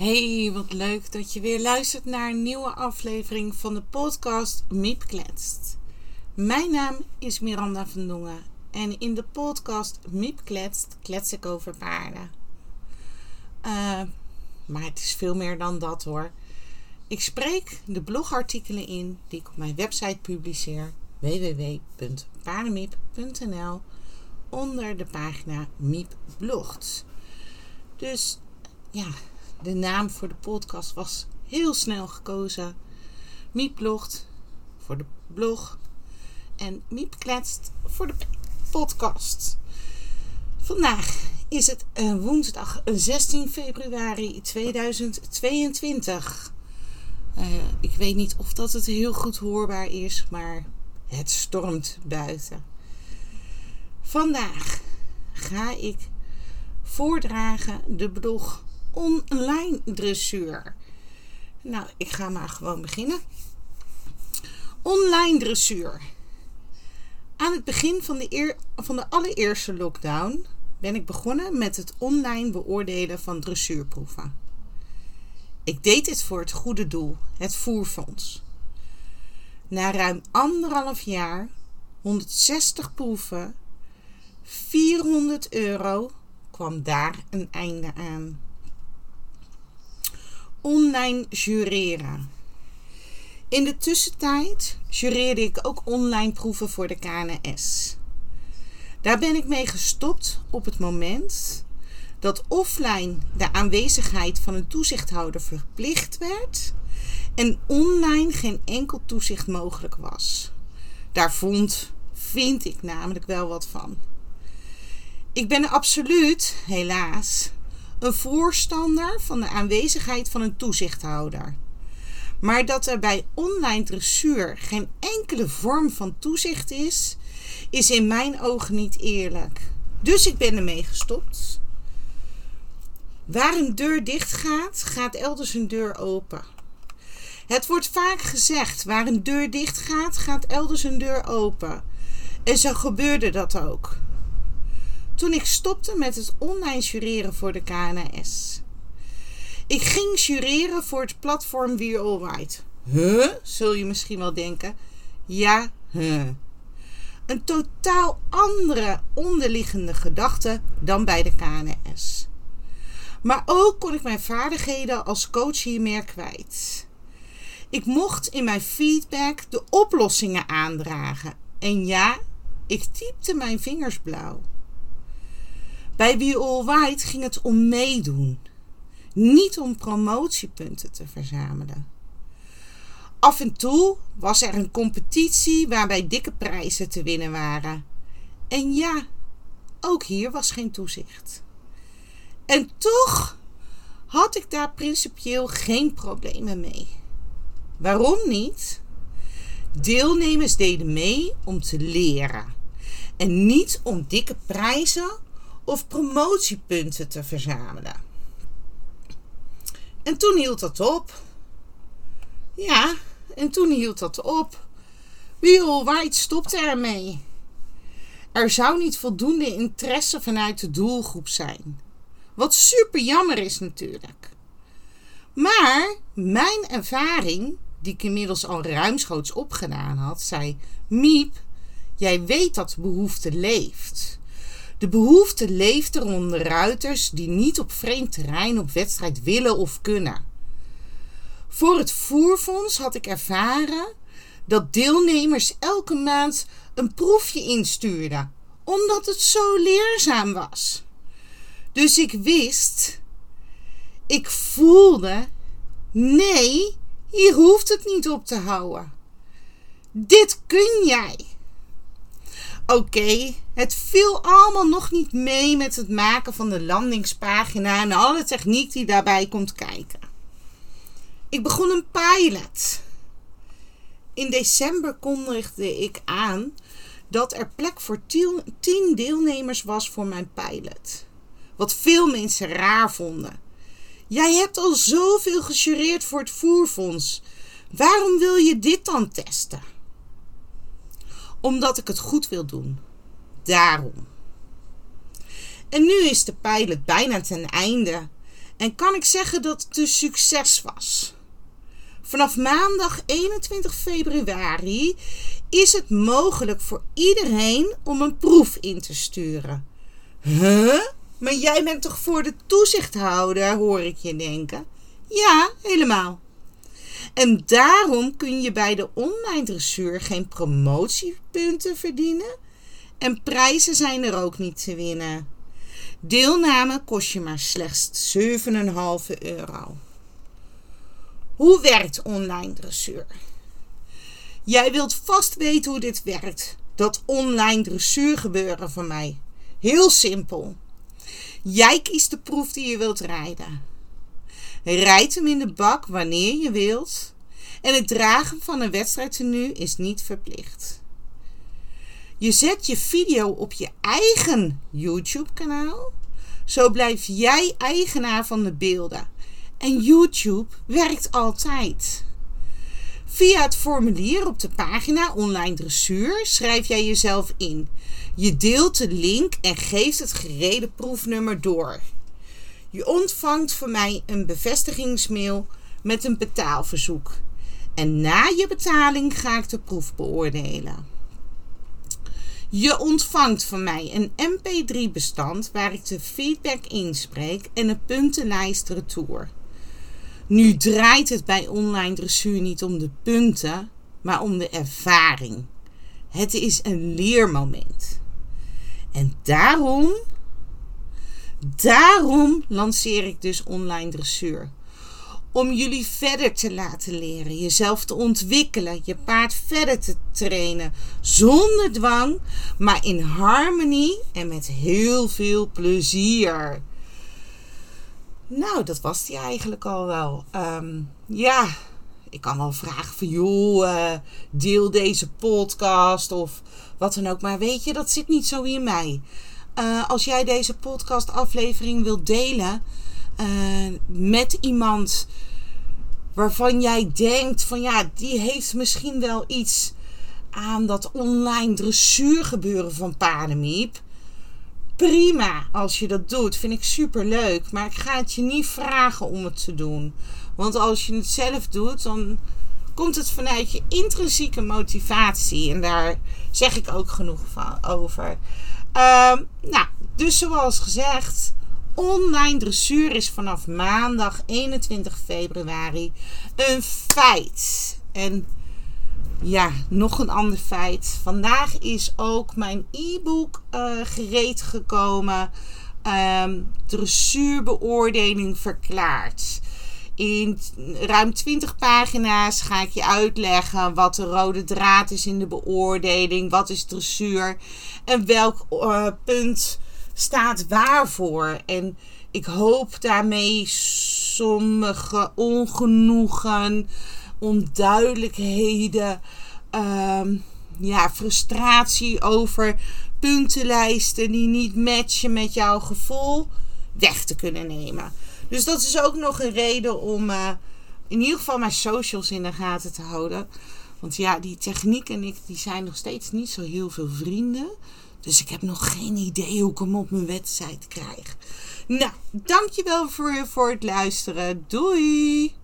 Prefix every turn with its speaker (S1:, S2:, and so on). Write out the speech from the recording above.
S1: Hey, wat leuk dat je weer luistert naar een nieuwe aflevering van de podcast Miep Kletst. Mijn naam is Miranda van Dongen en in de podcast Miep Kletst klets ik over paarden. Uh, maar het is veel meer dan dat hoor. Ik spreek de blogartikelen in die ik op mijn website publiceer www.paardenmiep.nl onder de pagina Miep Blogt. Dus ja, de naam voor de podcast was heel snel gekozen. Miep blogt voor de blog en Miep kletst voor de podcast. Vandaag is het woensdag 16 februari 2022. Uh, ik weet niet of dat het heel goed hoorbaar is, maar het stormt buiten. Vandaag ga ik voordragen de blog online dressuur. Nou, ik ga maar gewoon beginnen. Online dressuur. Aan het begin van de, eer, van de allereerste lockdown ben ik begonnen met het online beoordelen van dressuurproeven. Ik deed dit voor het goede doel, het voerfonds. Na ruim anderhalf jaar, 160 proeven, 400 euro kwam daar een einde aan. Online jureren. In de tussentijd jureerde ik ook online proeven voor de KNS. Daar ben ik mee gestopt op het moment dat offline de aanwezigheid van een toezichthouder verplicht werd en online geen enkel toezicht mogelijk was. Daar vond, vind ik namelijk wel wat van. Ik ben absoluut, helaas, een voorstander van de aanwezigheid van een toezichthouder. Maar dat er bij online dressuur geen enkele vorm van toezicht is, is in mijn ogen niet eerlijk. Dus ik ben ermee gestopt. Waar een deur dicht gaat, gaat elders een deur open. Het wordt vaak gezegd: waar een deur dicht gaat, gaat elders een deur open. En zo gebeurde dat ook toen ik stopte met het online jureren voor de KNS. Ik ging jureren voor het platform We All Right. Huh? Zul je misschien wel denken. Ja, huh. Een totaal andere onderliggende gedachte dan bij de KNS. Maar ook kon ik mijn vaardigheden als coach hier meer kwijt. Ik mocht in mijn feedback de oplossingen aandragen. En ja, ik typte mijn vingers blauw. Bij All White ging het om meedoen, niet om promotiepunten te verzamelen. Af en toe was er een competitie waarbij dikke prijzen te winnen waren. En ja, ook hier was geen toezicht. En toch had ik daar principieel geen problemen mee. Waarom niet? Deelnemers deden mee om te leren en niet om dikke prijzen of promotiepunten te verzamelen. En toen hield dat op. Ja, en toen hield dat op. Wheel White stopte ermee. Er zou niet voldoende interesse vanuit de doelgroep zijn. Wat super jammer is natuurlijk. Maar mijn ervaring, die ik inmiddels al ruimschoots opgedaan had, zei: Miep, jij weet dat de behoefte leeft. De behoefte leeft er onder ruiters die niet op vreemd terrein op wedstrijd willen of kunnen. Voor het voerfonds had ik ervaren dat deelnemers elke maand een proefje instuurden, omdat het zo leerzaam was. Dus ik wist, ik voelde, nee, hier hoeft het niet op te houden. Dit kun jij. Oké, het viel allemaal nog niet mee met het maken van de landingspagina en alle techniek die daarbij komt kijken. Ik begon een pilot. In december kondigde ik aan dat er plek voor 10 deelnemers was voor mijn pilot. Wat veel mensen raar vonden. Jij hebt al zoveel gejureerd voor het voerfonds. Waarom wil je dit dan testen? Omdat ik het goed wil doen. Daarom. En nu is de pilot bijna ten einde. En kan ik zeggen dat het een succes was. Vanaf maandag 21 februari is het mogelijk voor iedereen om een proef in te sturen. Huh? Maar jij bent toch voor de toezichthouder, hoor ik je denken. Ja, helemaal. En daarom kun je bij de online dressuur geen promotiepunten verdienen. En prijzen zijn er ook niet te winnen. Deelname kost je maar slechts 7,5 euro. Hoe werkt online dressuur? Jij wilt vast weten hoe dit werkt. Dat online dressuur gebeuren van mij. Heel simpel. Jij kiest de proef die je wilt rijden. Rijd hem in de bak wanneer je wilt. En het dragen van een wedstrijdtenu is niet verplicht. Je zet je video op je eigen YouTube-kanaal. Zo blijf jij eigenaar van de beelden. En YouTube werkt altijd. Via het formulier op de pagina Online Dressuur schrijf jij jezelf in. Je deelt de link en geeft het gereden proefnummer door. Je ontvangt van mij een bevestigingsmail met een betaalverzoek. En na je betaling ga ik de proef beoordelen. Je ontvangt van mij een MP3-bestand waar ik de feedback inspreek en een puntenlijst retour. Nu draait het bij online dressuur niet om de punten, maar om de ervaring. Het is een leermoment. En daarom, daarom lanceer ik dus online dressuur. Om jullie verder te laten leren, jezelf te ontwikkelen, je paard verder te trainen. Zonder dwang, maar in harmonie en met heel veel plezier. Nou, dat was die eigenlijk al wel. Ehm, ja, ik kan wel vragen van joh, uh, deel deze podcast of wat dan ook. Maar weet je, dat zit niet zo in mij. Uh, als jij deze podcast aflevering wilt delen uh, met iemand waarvan jij denkt van ja, die heeft misschien wel iets aan dat online dressuur gebeuren van Padenmiep prima als je dat doet. Vind ik super leuk. Maar ik ga het je niet vragen om het te doen. Want als je het zelf doet, dan komt het vanuit je intrinsieke motivatie. En daar zeg ik ook genoeg van over. Um, nou, dus zoals gezegd. Online dressuur is vanaf maandag 21 februari een feit. En ja, nog een ander feit. Vandaag is ook mijn e-book uh, gereed gekomen. Um, dressuurbeoordeling verklaard. In ruim 20 pagina's ga ik je uitleggen wat de rode draad is in de beoordeling. Wat is dressuur en welk uh, punt staat waarvoor. En ik hoop daarmee sommige ongenoegen onduidelijkheden, uh, ja, frustratie over puntenlijsten die niet matchen met jouw gevoel weg te kunnen nemen. Dus dat is ook nog een reden om uh, in ieder geval mijn socials in de gaten te houden. Want ja, die techniek en ik die zijn nog steeds niet zo heel veel vrienden. Dus ik heb nog geen idee hoe ik hem op mijn website krijg. Nou, dankjewel voor, voor het luisteren. Doei!